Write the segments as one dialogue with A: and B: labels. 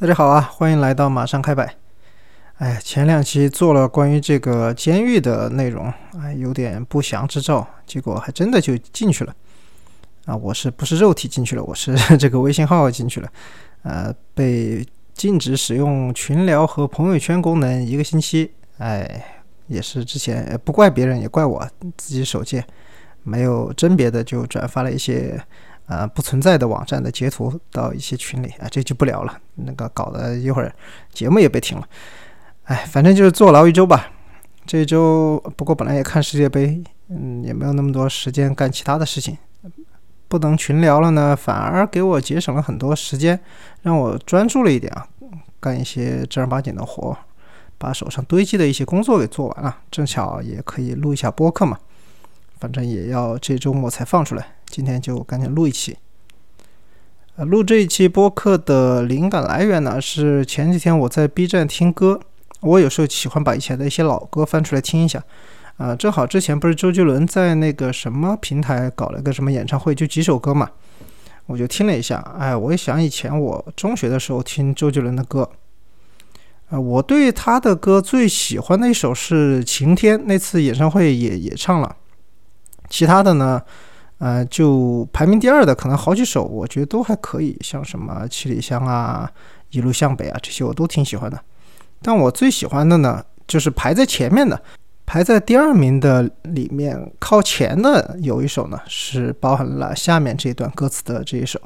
A: 大家好啊，欢迎来到马上开摆。哎，前两期做了关于这个监狱的内容，哎，有点不祥之兆，结果还真的就进去了。啊，我是不是肉体进去了？我是这个微信号进去了。呃，被禁止使用群聊和朋友圈功能一个星期。哎，也是之前不怪别人，也怪我自己手贱，没有甄别的就转发了一些。呃，不存在的网站的截图到一些群里啊，这就不聊了。那个搞得一会儿节目也被停了。哎，反正就是坐牢一周吧。这周不过本来也看世界杯，嗯，也没有那么多时间干其他的事情。不能群聊了呢，反而给我节省了很多时间，让我专注了一点啊，干一些正儿八经的活，把手上堆积的一些工作给做完了。正巧也可以录一下播客嘛，反正也要这周末才放出来。今天就赶紧录一期。呃，录这一期播客的灵感来源呢，是前几天我在 B 站听歌，我有时候喜欢把以前的一些老歌翻出来听一下。啊，正好之前不是周杰伦在那个什么平台搞了个什么演唱会，就几首歌嘛，我就听了一下。哎，我一想以前我中学的时候听周杰伦的歌，呃，我对他的歌最喜欢的一首是《晴天》，那次演唱会也也唱了。其他的呢？呃，就排名第二的可能好几首，我觉得都还可以，像什么《七里香》啊，《一路向北》啊，这些我都挺喜欢的。但我最喜欢的呢，就是排在前面的，排在第二名的里面靠前的有一首呢，是包含了下面这一段歌词的这一首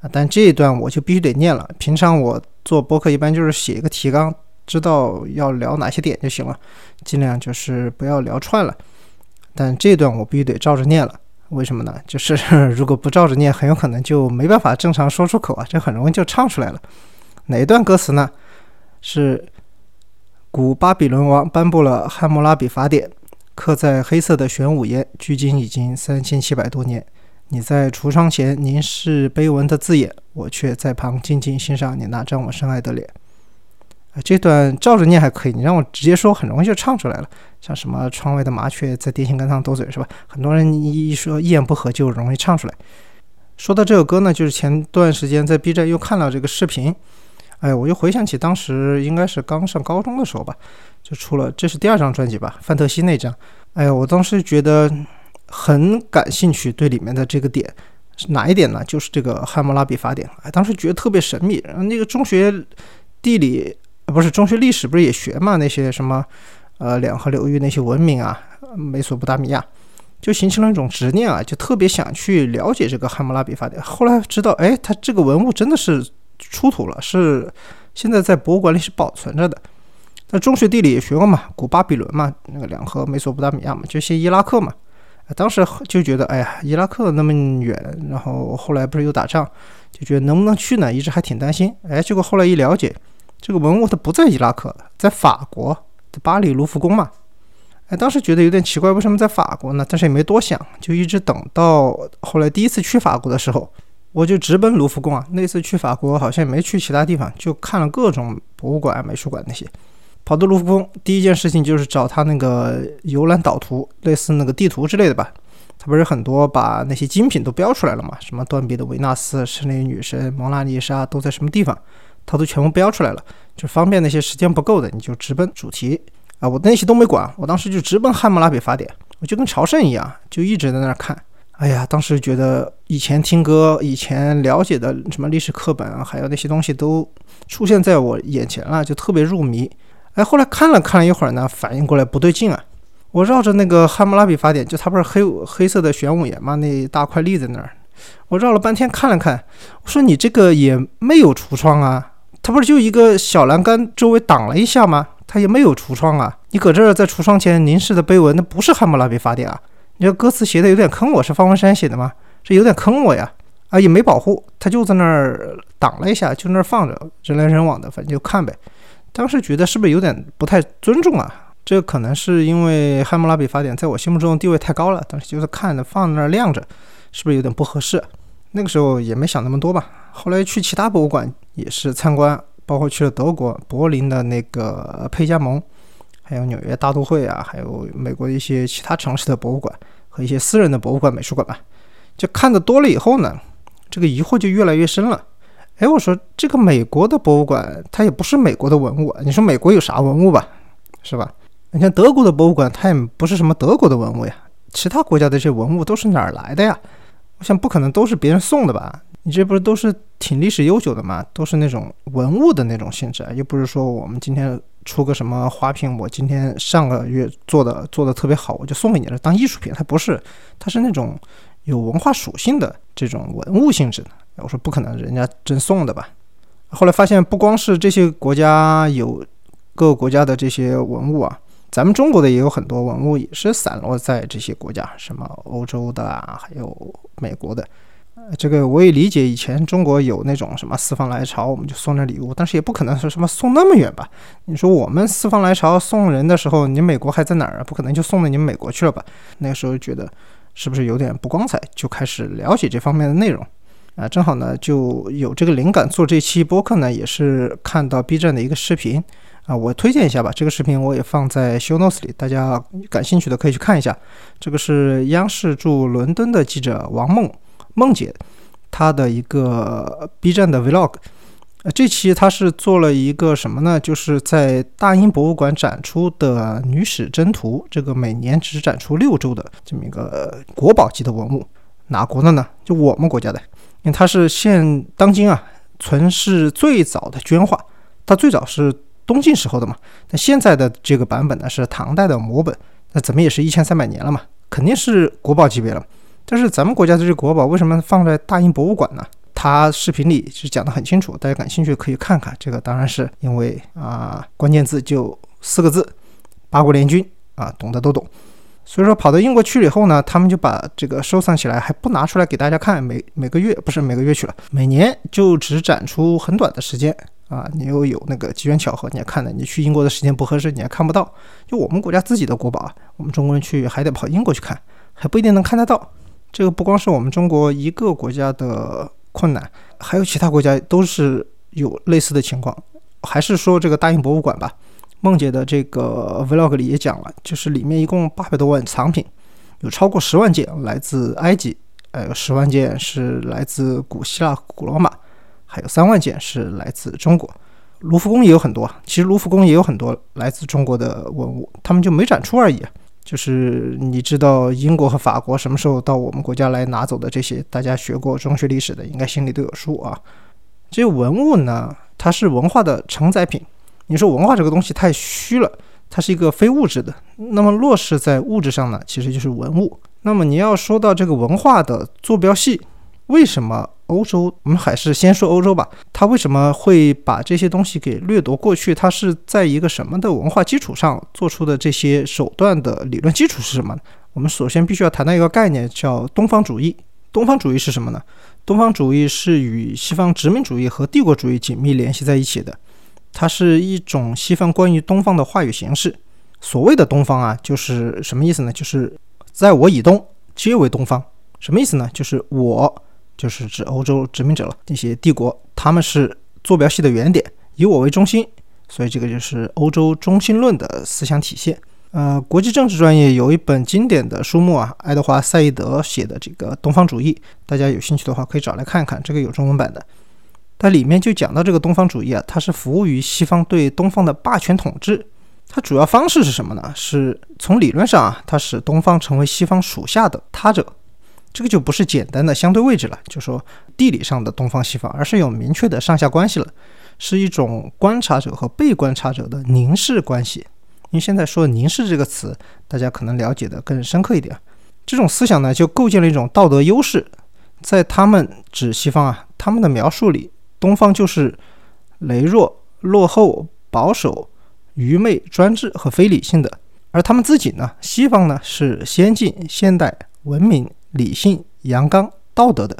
A: 啊。但这一段我就必须得念了。平常我做播客一般就是写一个提纲，知道要聊哪些点就行了，尽量就是不要聊串了。但这段我必须得照着念了。为什么呢？就是 如果不照着念，很有可能就没办法正常说出口啊，这很容易就唱出来了。哪一段歌词呢？是古巴比伦王颁布了《汉谟拉比法典》，刻在黑色的玄武岩，距今已经三千七百多年。你在橱窗前凝视碑文的字眼，我却在旁静静欣赏你那张我深爱的脸。这段照着念还可以，你让我直接说，很容易就唱出来了。像什么窗外的麻雀在电线杆上斗嘴，是吧？很多人一一说一言不合就容易唱出来。说到这首歌呢，就是前段时间在 B 站又看了这个视频，哎，我又回想起当时应该是刚上高中的时候吧，就出了，这是第二张专辑吧，范特西那张。哎呀，我当时觉得很感兴趣，对里面的这个点是哪一点呢？就是这个汉谟拉比法典。哎，当时觉得特别神秘。然后那个中学地理。不是中学历史不是也学嘛？那些什么，呃，两河流域那些文明啊，美索不达米亚，就形成了一种执念啊，就特别想去了解这个汉谟拉比法典。后来知道，哎，它这个文物真的是出土了，是现在在博物馆里是保存着的。那中学地理也学过嘛，古巴比伦嘛，那个两河美索不达米亚嘛，就些伊拉克嘛。当时就觉得，哎呀，伊拉克那么远，然后后来不是又打仗，就觉得能不能去呢？一直还挺担心。哎，结果后来一了解。这个文物它不在伊拉克，在法国在巴黎卢浮宫嘛。哎，当时觉得有点奇怪，为什么在法国呢？但是也没多想，就一直等到后来第一次去法国的时候，我就直奔卢浮宫啊。那次去法国好像也没去其他地方，就看了各种博物馆、美术馆那些。跑到卢浮宫，第一件事情就是找他那个游览导图，类似那个地图之类的吧。他不是很多把那些精品都标出来了嘛？什么断臂的维纳斯、胜利女神、蒙娜丽莎都在什么地方？它都全部标出来了，就方便那些时间不够的，你就直奔主题啊！我那些都没管，我当时就直奔汉谟拉比法典，我就跟朝圣一样，就一直在那儿看。哎呀，当时觉得以前听歌、以前了解的什么历史课本啊，还有那些东西都出现在我眼前了，就特别入迷。哎，后来看了看了一会儿呢，反应过来不对劲啊！我绕着那个汉谟拉比法典，就它不是黑黑色的玄武岩吗？那大块立在那儿，我绕了半天看了看，我说你这个也没有橱窗啊！它不是就一个小栏杆周围挡了一下吗？它也没有橱窗啊！你搁这儿在橱窗前凝视的碑文，那不是汉谟拉比法典啊！你这歌词写的有点坑我，是方文山写的吗？这有点坑我呀！啊，也没保护，他就在那儿挡了一下，就那儿放着，人来人往的，反正就看呗。当时觉得是不是有点不太尊重啊？这可能是因为汉谟拉比法典在我心目中地位太高了，当时就是看着放那儿晾着，是不是有点不合适？那个时候也没想那么多吧。后来去其他博物馆也是参观，包括去了德国柏林的那个佩加蒙，还有纽约大都会啊，还有美国一些其他城市的博物馆和一些私人的博物馆、美术馆吧。就看的多了以后呢，这个疑惑就越来越深了。哎，我说这个美国的博物馆，它也不是美国的文物啊。你说美国有啥文物吧，是吧？你看德国的博物馆，它也不是什么德国的文物呀。其他国家的这些文物都是哪儿来的呀？我想不可能都是别人送的吧？你这不是都是挺历史悠久的嘛？都是那种文物的那种性质啊，又不是说我们今天出个什么花瓶，我今天上个月做的做的特别好，我就送给你了当艺术品。它不是，它是那种有文化属性的这种文物性质的。我说不可能，人家真送的吧？后来发现不光是这些国家有各个国家的这些文物啊。咱们中国的也有很多文物，也是散落在这些国家，什么欧洲的，还有美国的。这个我也理解，以前中国有那种什么四方来朝，我们就送点礼物，但是也不可能说什么送那么远吧？你说我们四方来朝送人的时候，你美国还在哪儿啊？不可能就送到你们美国去了吧？那个时候觉得是不是有点不光彩，就开始了解这方面的内容啊。正好呢，就有这个灵感做这期播客呢，也是看到 B 站的一个视频。啊，我推荐一下吧，这个视频我也放在 show notes 里，大家感兴趣的可以去看一下。这个是央视驻伦敦的记者王梦梦姐，她的一个 B 站的 vlog。这期她是做了一个什么呢？就是在大英博物馆展出的女史箴图，这个每年只展出六周的这么一个国宝级的文物，哪国的呢？就我们国家的，因为它是现当今啊存世最早的绢画，它最早是。东晋时候的嘛，那现在的这个版本呢是唐代的摹本，那怎么也是一千三百年了嘛，肯定是国宝级别了。但是咱们国家的这个国宝为什么放在大英博物馆呢？他视频里是讲得很清楚，大家感兴趣可以看看。这个当然是因为啊，关键字就四个字：八国联军啊，懂的都懂。所以说跑到英国去了以后呢，他们就把这个收藏起来，还不拿出来给大家看。每每个月不是每个月去了，每年就只展出很短的时间。啊，你又有那个机缘巧合，你还看了，你去英国的时间不合适，你还看不到。就我们国家自己的国宝啊，我们中国人去还得跑英国去看，还不一定能看得到。这个不光是我们中国一个国家的困难，还有其他国家都是有类似的情况。还是说这个大英博物馆吧，梦姐的这个 vlog 里也讲了，就是里面一共八百多万藏品，有超过十万件来自埃及，呃，十万件是来自古希腊、古罗马。还有三万件是来自中国，卢浮宫也有很多。其实卢浮宫也有很多来自中国的文物，他们就没展出而已。就是你知道英国和法国什么时候到我们国家来拿走的这些，大家学过中学历史的应该心里都有数啊。这些文物呢，它是文化的承载品。你说文化这个东西太虚了，它是一个非物质的。那么落实在物质上呢，其实就是文物。那么你要说到这个文化的坐标系。为什么欧洲？我们还是先说欧洲吧。它为什么会把这些东西给掠夺过去？它是在一个什么的文化基础上做出的这些手段的理论基础是什么？我们首先必须要谈到一个概念，叫东方主义。东方主义是什么呢？东方主义是与西方殖民主义和帝国主义紧密联系在一起的。它是一种西方关于东方的话语形式。所谓的东方啊，就是什么意思呢？就是在我以东皆为东方。什么意思呢？就是我。就是指欧洲殖民者了，那些帝国，他们是坐标系的原点，以我为中心，所以这个就是欧洲中心论的思想体现。呃，国际政治专业有一本经典的书目啊，爱德华·赛义德写的这个《东方主义》，大家有兴趣的话可以找来看一看，这个有中文版的。它里面就讲到这个东方主义啊，它是服务于西方对东方的霸权统治。它主要方式是什么呢？是从理论上啊，它使东方成为西方属下的他者。这个就不是简单的相对位置了，就说地理上的东方西方，而是有明确的上下关系了，是一种观察者和被观察者的凝视关系。因为现在说“凝视”这个词，大家可能了解的更深刻一点。这种思想呢，就构建了一种道德优势，在他们指西方啊，他们的描述里，东方就是羸弱、落后、保守、愚昧、专制和非理性的，而他们自己呢，西方呢是先进、现代、文明。理性、阳刚、道德的，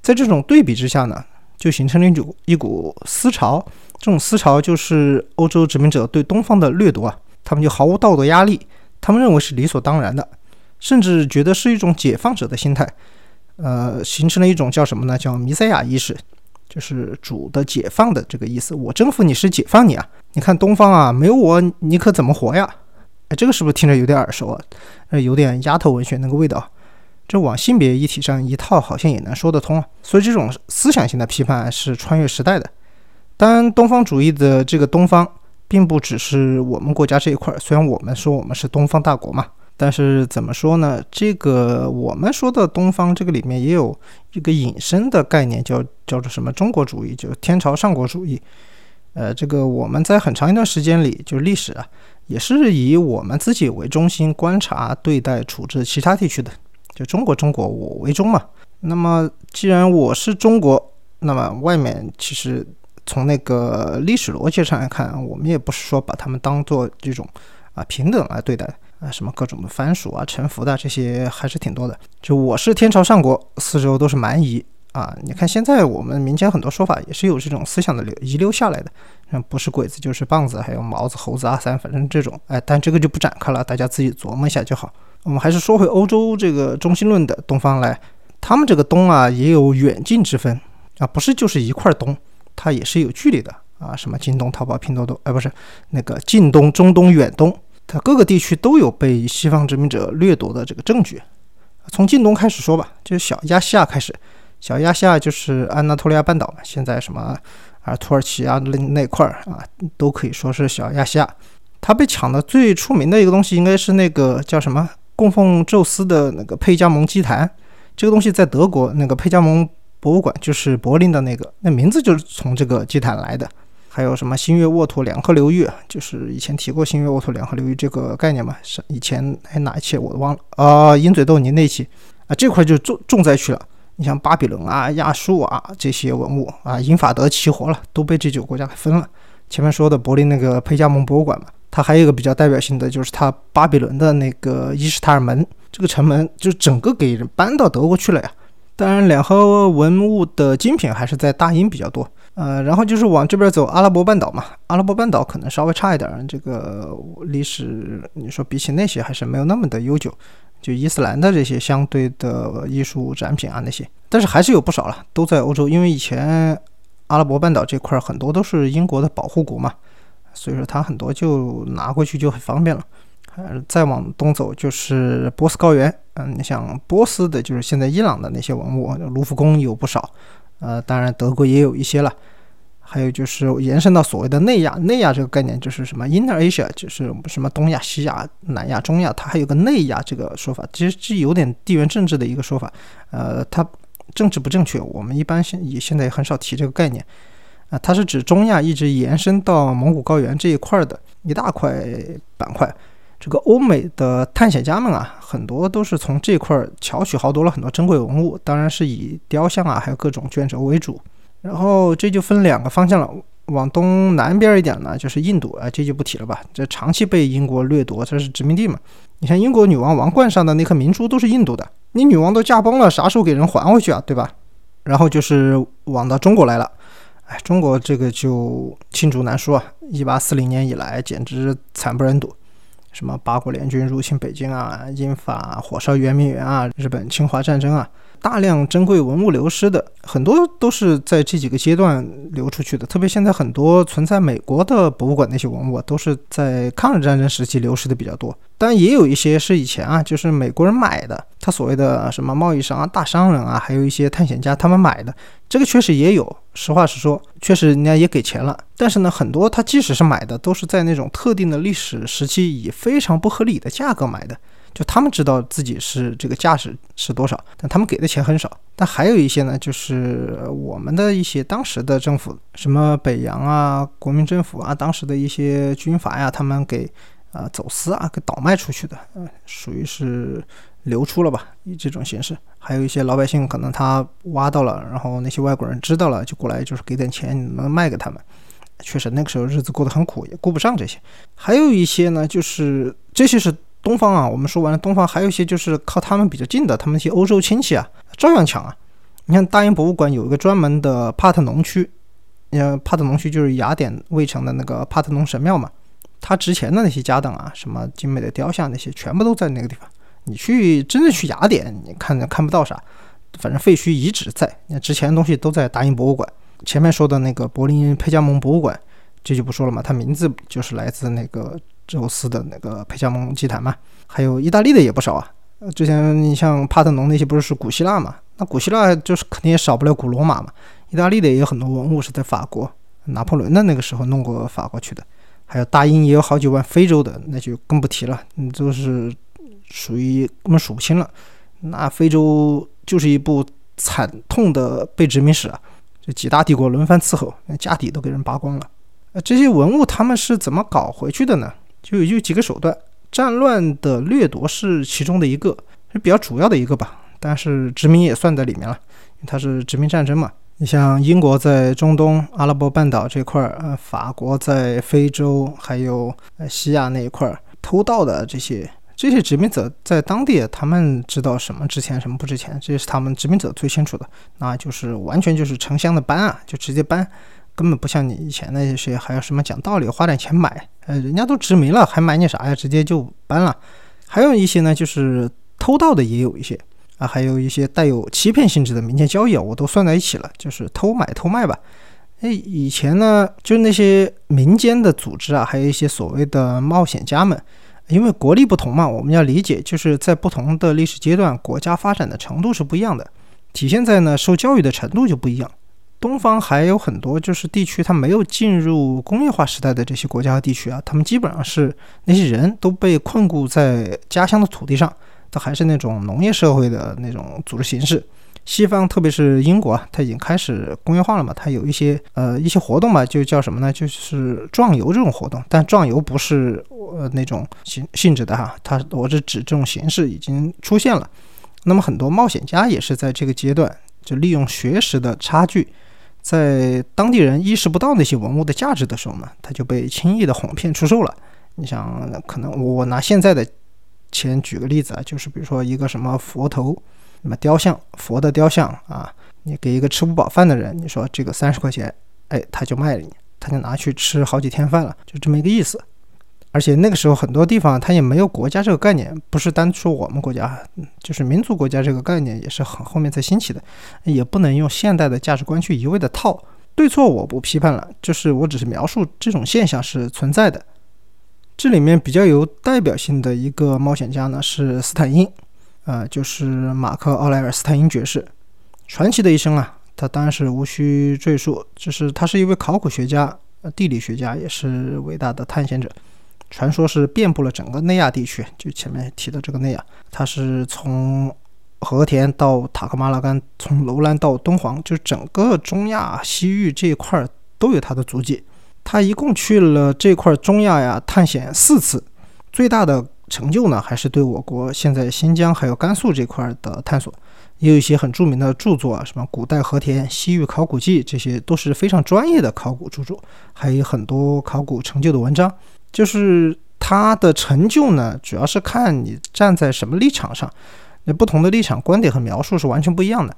A: 在这种对比之下呢，就形成了一股一股思潮。这种思潮就是欧洲殖民者对东方的掠夺啊，他们就毫无道德压力，他们认为是理所当然的，甚至觉得是一种解放者的心态。呃，形成了一种叫什么呢？叫弥赛亚意识，就是主的解放的这个意思。我征服你是解放你啊！你看东方啊，没有我你可怎么活呀？哎，这个是不是听着有点耳熟啊？呃，有点丫头文学那个味道。这往性别一体上一套，好像也能说得通啊。所以这种思想性的批判是穿越时代的。当然，东方主义的这个东方，并不只是我们国家这一块。虽然我们说我们是东方大国嘛，但是怎么说呢？这个我们说的东方，这个里面也有一个引申的概念，叫叫做什么中国主义，就天朝上国主义。呃，这个我们在很长一段时间里，就是历史啊，也是以我们自己为中心观察、对待、处置其他地区的，就中国中国我为中嘛。那么既然我是中国，那么外面其实。从那个历史逻辑上来看，我们也不是说把他们当做这种啊平等来对待啊，什么各种的藩属啊、臣服的这些还是挺多的。就我是天朝上国，四周都是蛮夷啊。你看现在我们民间很多说法也是有这种思想的流遗留下来的，嗯，不是鬼子就是棒子，还有毛子、猴子、阿三，反正这种哎，但这个就不展开了，大家自己琢磨一下就好。我们还是说回欧洲这个中心论的东方来，他们这个东啊也有远近之分啊，不是就是一块东。它也是有距离的啊，什么京东、淘宝、拼多多，哎，不是那个近东、中东、远东，它各个地区都有被西方殖民者掠夺的这个证据。从近东开始说吧，就是小亚细亚开始，小亚细亚就是安纳托利亚半岛嘛，现在什么啊土耳其啊那那块儿啊，都可以说是小亚细亚。它被抢的最出名的一个东西，应该是那个叫什么供奉宙斯的那个佩加蒙祭坛，这个东西在德国那个佩加蒙。博物馆就是柏林的那个，那名字就是从这个祭坛来的。还有什么新月沃土两河流域，就是以前提过新月沃土两河流域这个概念嘛？是以前哎哪一期我忘了啊？鹰嘴豆泥那期啊，这块就重重灾区了。你像巴比伦啊、亚述啊这些文物啊，英法德齐活了，都被这九个国家给分了。前面说的柏林那个佩加蒙博物馆嘛，它还有一个比较代表性的，就是它巴比伦的那个伊什塔尔门这个城门，就整个给人搬到德国去了呀。当然，两河文物的精品还是在大英比较多。呃，然后就是往这边走，阿拉伯半岛嘛。阿拉伯半岛可能稍微差一点，这个历史你说比起那些还是没有那么的悠久。就伊斯兰的这些相对的艺术展品啊那些，但是还是有不少了，都在欧洲。因为以前阿拉伯半岛这块很多都是英国的保护国嘛，所以说它很多就拿过去就很方便了。呃，再往东走就是波斯高原，嗯，你像波斯的，就是现在伊朗的那些文物，卢浮宫有不少，呃，当然德国也有一些了，还有就是延伸到所谓的内亚，内亚这个概念就是什么 Inner Asia，就是什么东亚、西亚、南亚、中亚，它还有个内亚这个说法，其实这有点地缘政治的一个说法，呃，它政治不正确，我们一般现也现在也很少提这个概念，啊，它是指中亚一直延伸到蒙古高原这一块的一大块板块。这个欧美的探险家们啊，很多都是从这块巧取豪夺了很多珍贵文物，当然是以雕像啊，还有各种卷轴为主。然后这就分两个方向了，往东南边一点呢，就是印度啊，这就不提了吧。这长期被英国掠夺，这是殖民地嘛。你看英国女王王冠上的那颗明珠都是印度的，你女王都驾崩了，啥时候给人还回去啊？对吧？然后就是往到中国来了，哎，中国这个就罄竹难书啊。一八四零年以来，简直惨不忍睹。什么八国联军入侵北京啊，英法火烧圆明园啊，日本侵华战争啊，大量珍贵文物流失的，很多都是在这几个阶段流出去的。特别现在很多存在美国的博物馆那些文物，都是在抗日战争时期流失的比较多。但也有一些是以前啊，就是美国人买的，他所谓的什么贸易商啊、大商人啊，还有一些探险家他们买的，这个确实也有。实话实说，确实人家也给钱了。但是呢，很多他即使是买的，都是在那种特定的历史时期以非常不合理的价格买的，就他们知道自己是这个价值是多少，但他们给的钱很少。但还有一些呢，就是我们的一些当时的政府，什么北洋啊、国民政府啊，当时的一些军阀呀，他们给。啊，走私啊，给倒卖出去的，嗯，属于是流出了吧？以这种形式，还有一些老百姓可能他挖到了，然后那些外国人知道了，就过来就是给点钱，你能卖给他们。确实那个时候日子过得很苦，也顾不上这些。还有一些呢，就是这些是东方啊，我们说完了东方，还有一些就是靠他们比较近的，他们一些欧洲亲戚啊，照样抢啊。你看大英博物馆有一个专门的帕特农区，呃，帕特农区就是雅典卫城的那个帕特农神庙嘛。它值钱的那些家当啊，什么精美的雕像那些，全部都在那个地方。你去真的去雅典，你看看不到啥，反正废墟遗址在，那值钱的东西都在大英博物馆。前面说的那个柏林佩加蒙博物馆，这就不说了嘛，它名字就是来自那个宙斯的那个佩加蒙祭坛嘛。还有意大利的也不少啊，之前你像帕特农那些不是是古希腊嘛？那古希腊就是肯定也少不了古罗马嘛。意大利的也有很多文物是在法国，拿破仑的那个时候弄过法国去的。还有大英也有好几万，非洲的那就更不提了，嗯，就是属于根本数不清了。那非洲就是一部惨痛的被殖民史啊！这几大帝国轮番伺候，那家底都给人扒光了。呃，这些文物他们是怎么搞回去的呢？就有几个手段，战乱的掠夺是其中的一个，是比较主要的一个吧。但是殖民也算在里面了，因为它是殖民战争嘛。你像英国在中东阿拉伯半岛这块儿，呃，法国在非洲，还有呃西亚那一块儿偷盗的这些。这些殖民者在当地，他们知道什么值钱，什么不值钱，这是他们殖民者最清楚的。那就是完全就是城乡的搬啊，就直接搬，根本不像你以前那些还要什么讲道理，花点钱买。呃，人家都殖民了，还买你啥呀？直接就搬了。还有一些呢，就是偷盗的也有一些啊，还有一些带有欺骗性质的民间交易啊，我都算在一起了，就是偷买偷卖吧。哎，以前呢，就那些民间的组织啊，还有一些所谓的冒险家们。因为国力不同嘛，我们要理解，就是在不同的历史阶段，国家发展的程度是不一样的，体现在呢受教育的程度就不一样。东方还有很多就是地区，它没有进入工业化时代的这些国家和地区啊，他们基本上是那些人都被困固在家乡的土地上，它还是那种农业社会的那种组织形式。西方，特别是英国啊，它已经开始工业化了嘛，它有一些呃一些活动嘛，就叫什么呢？就是壮游这种活动。但壮游不是呃那种性性质的哈，它我是指这种形式已经出现了。那么很多冒险家也是在这个阶段，就利用学识的差距，在当地人意识不到那些文物的价值的时候呢，他就被轻易的哄骗出售了。你想，可能我拿现在的钱举个例子啊，就是比如说一个什么佛头。那么雕像，佛的雕像啊，你给一个吃不饱饭的人，你说这个三十块钱，哎，他就卖了你，他就拿去吃好几天饭了，就这么一个意思。而且那个时候很多地方它也没有国家这个概念，不是单说我们国家，就是民族国家这个概念也是很后面才兴起的，也不能用现代的价值观去一味的套。对错我不批判了，就是我只是描述这种现象是存在的。这里面比较有代表性的一个冒险家呢是斯坦因。呃，就是马克·奥莱尔·斯坦因爵士，传奇的一生啊，他当然是无需赘述。就是他是一位考古学家、地理学家，也是伟大的探险者。传说是遍布了整个内亚地区，就前面提的这个内亚。它是从和田到塔克马拉干，从楼兰到敦煌，就整个中亚、西域这一块都有他的足迹。他一共去了这块中亚呀，探险四次，最大的。成就呢，还是对我国现在新疆还有甘肃这块的探索，也有一些很著名的著作啊，什么《古代和田西域考古记》，这些都是非常专业的考古著作，还有很多考古成就的文章。就是他的成就呢，主要是看你站在什么立场上，那不同的立场、观点和描述是完全不一样的。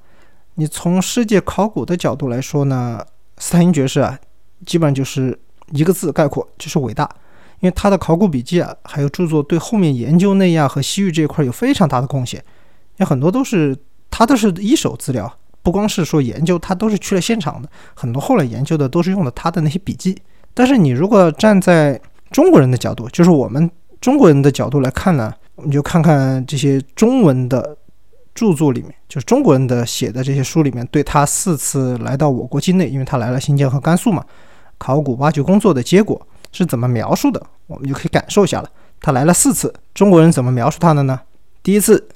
A: 你从世界考古的角度来说呢，斯坦因爵士啊，基本上就是一个字概括，就是伟大。因为他的考古笔记啊，还有著作，对后面研究内亚和西域这一块有非常大的贡献。有很多都是他都是一手资料，不光是说研究，他都是去了现场的。很多后来研究的都是用了他的那些笔记。但是你如果站在中国人的角度，就是我们中国人的角度来看呢，我们就看看这些中文的著作里面，就是中国人的写的这些书里面，对他四次来到我国境内，因为他来了新疆和甘肃嘛，考古挖掘工作的结果。是怎么描述的？我们就可以感受一下了。他来了四次，中国人怎么描述他的呢？第一次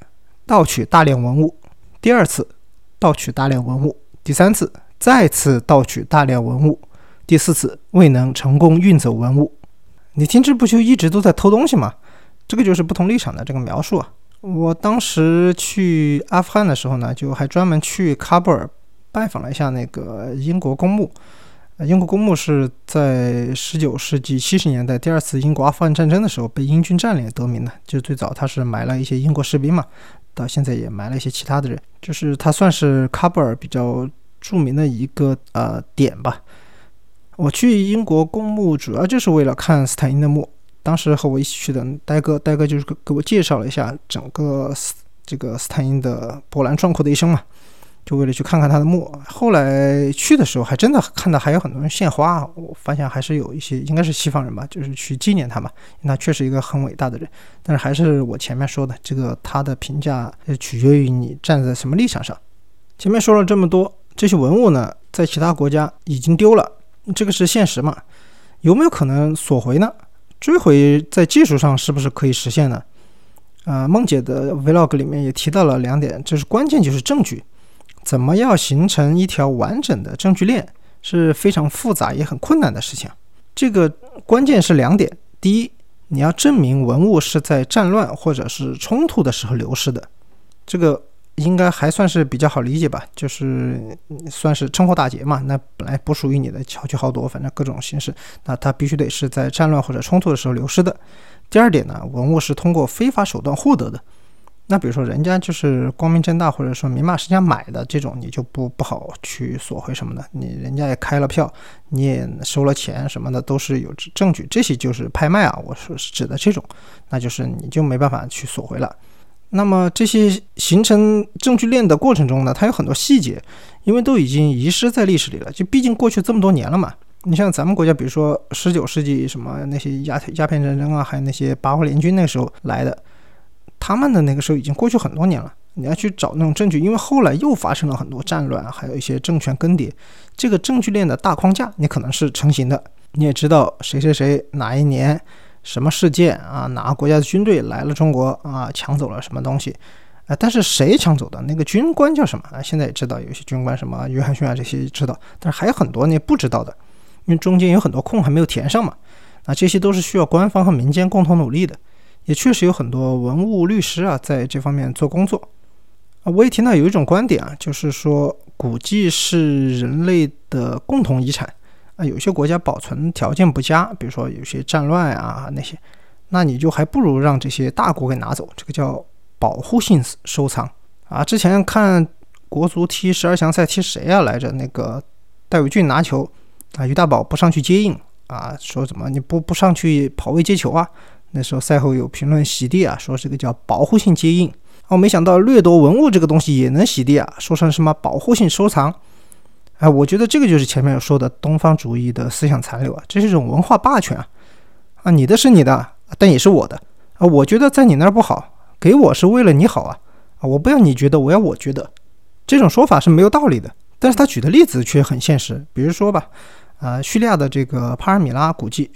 A: 盗取大量文物，第二次盗取大量文物，第三次再次盗取大量文物，第四次未能成功运走文物。你听这不就一直都在偷东西吗？这个就是不同立场的这个描述啊。我当时去阿富汗的时候呢，就还专门去喀布尔拜访了一下那个英国公墓。英国公墓是在十九世纪七十年代第二次英国阿富汗战争的时候被英军占领得名的。就最早他是埋了一些英国士兵嘛，到现在也埋了一些其他的人。就是它算是喀布尔比较著名的一个呃点吧。我去英国公墓主要就是为了看斯坦因的墓。当时和我一起去的呆哥，呆哥就是给给我介绍了一下整个斯这个斯坦因的波澜壮阔的一生嘛。就为了去看看他的墓。后来去的时候，还真的看到还有很多人献花，我发现还是有一些应该是西方人吧，就是去纪念他嘛。那确实一个很伟大的人，但是还是我前面说的，这个他的评价取决于你站在什么立场上。前面说了这么多，这些文物呢，在其他国家已经丢了，这个是现实嘛？有没有可能索回呢？追回在技术上是不是可以实现呢？啊，梦姐的 vlog 里面也提到了两点，就是关键就是证据，怎么样形成一条完整的证据链是非常复杂也很困难的事情。这个关键是两点：第一，你要证明文物是在战乱或者是冲突的时候流失的，这个。应该还算是比较好理解吧，就是算是趁火打劫嘛。那本来不属于你的，巧取豪夺，反正各种形式，那它必须得是在战乱或者冲突的时候流失的。第二点呢，文物是通过非法手段获得的，那比如说人家就是光明正大或者说明码实价买的这种，你就不不好去索回什么的。你人家也开了票，你也收了钱什么的，都是有证据，这些就是拍卖啊，我说是指的这种，那就是你就没办法去索回了。那么这些形成证据链的过程中呢，它有很多细节，因为都已经遗失在历史里了。就毕竟过去这么多年了嘛。你像咱们国家，比如说十九世纪什么那些鸦鸦片战争啊，还有那些八国联军那时候来的，他们的那个时候已经过去很多年了。你要去找那种证据，因为后来又发生了很多战乱，还有一些政权更迭，这个证据链的大框架你可能是成型的。你也知道谁谁谁哪一年。什么事件啊？哪个国家的军队来了中国啊？抢走了什么东西？啊，但是谁抢走的？那个军官叫什么啊？现在也知道有些军官什么约翰逊啊这些知道，但是还有很多你不知道的，因为中间有很多空还没有填上嘛。啊，这些都是需要官方和民间共同努力的，也确实有很多文物律师啊在这方面做工作。啊，我也听到有一种观点啊，就是说古迹是人类的共同遗产。那有些国家保存条件不佳，比如说有些战乱啊那些，那你就还不如让这些大国给拿走，这个叫保护性收藏啊。之前看国足踢十二强赛踢谁啊来着？那个戴伟俊拿球啊，于大宝不上去接应啊，说怎么你不不上去跑位接球啊？那时候赛后有评论洗地啊，说这个叫保护性接应。哦，没想到掠夺文物这个东西也能洗地啊，说成什么保护性收藏。哎，我觉得这个就是前面要说的东方主义的思想残留啊，这是一种文化霸权啊！啊，你的是你的，但也是我的啊！我觉得在你那儿不好，给我是为了你好啊！啊，我不要你觉得，我要我觉得，这种说法是没有道理的。但是他举的例子却很现实，比如说吧，啊，叙利亚的这个帕尔米拉古迹，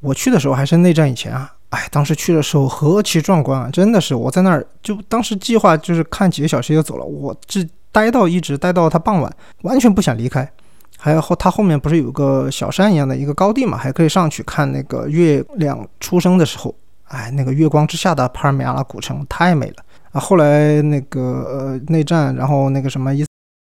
A: 我去的时候还是内战以前啊，哎，当时去的时候何其壮观啊！真的是我在那儿就当时计划就是看几个小时就走了，我这。待到一直待到他傍晚，完全不想离开。还有后，他后面不是有个小山一样的一个高地嘛，还可以上去看那个月亮出生的时候。哎，那个月光之下的帕尔米亚拉古城太美了啊！后来那个呃内战，然后那个什么一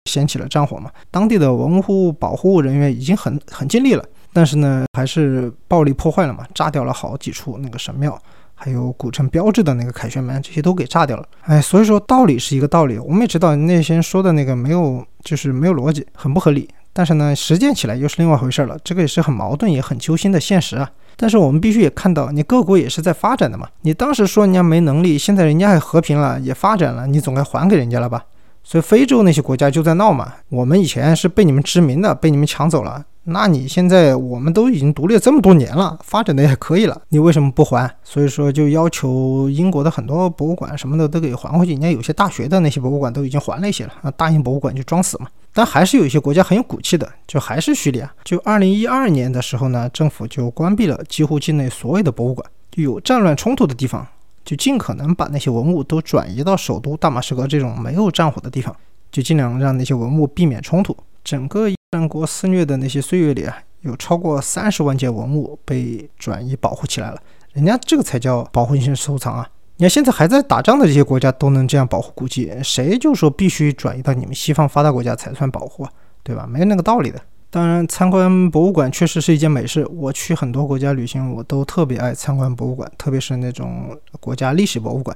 A: 掀起了战火嘛，当地的文物保护人员已经很很尽力了，但是呢，还是暴力破坏了嘛，炸掉了好几处那个神庙。还有古城标志的那个凯旋门，这些都给炸掉了。哎，所以说道理是一个道理，我们也知道那些人说的那个没有，就是没有逻辑，很不合理。但是呢，实践起来又是另外回事了，这个也是很矛盾，也很揪心的现实啊。但是我们必须也看到，你各国也是在发展的嘛。你当时说人家没能力，现在人家还和平了，也发展了，你总该还给人家了吧？所以非洲那些国家就在闹嘛，我们以前是被你们殖民的，被你们抢走了。那你现在我们都已经独立这么多年了，发展的也可以了，你为什么不还？所以说就要求英国的很多博物馆什么的都给还回去。人家有些大学的那些博物馆都已经还了一些了，啊，大英博物馆就装死嘛。但还是有一些国家很有骨气的，就还是叙利亚。就二零一二年的时候呢，政府就关闭了几乎境内所有的博物馆，就有战乱冲突的地方，就尽可能把那些文物都转移到首都大马士革这种没有战火的地方，就尽量让那些文物避免冲突。整个战国肆虐的那些岁月里啊，有超过三十万件文物被转移保护起来了。人家这个才叫保护性收藏啊！你看现在还在打仗的这些国家都能这样保护古迹，谁就说必须转移到你们西方发达国家才算保护啊？对吧？没有那个道理的。当然，参观博物馆确实是一件美事。我去很多国家旅行，我都特别爱参观博物馆，特别是那种国家历史博物馆。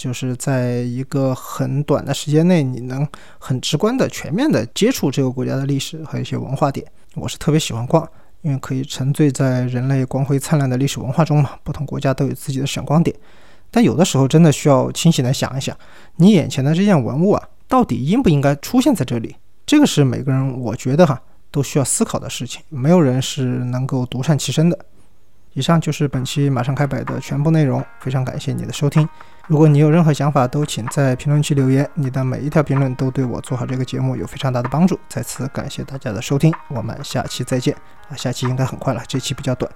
A: 就是在一个很短的时间内，你能很直观的、全面的接触这个国家的历史和一些文化点。我是特别喜欢逛，因为可以沉醉在人类光辉灿烂的历史文化中嘛。不同国家都有自己的闪光点，但有的时候真的需要清醒的想一想，你眼前的这件文物啊，到底应不应该出现在这里？这个是每个人我觉得哈都需要思考的事情，没有人是能够独善其身的。以上就是本期马上开摆的全部内容，非常感谢你的收听。如果你有任何想法，都请在评论区留言，你的每一条评论都对我做好这个节目有非常大的帮助。再次感谢大家的收听，我们下期再见啊！下期应该很快了，这期比较短。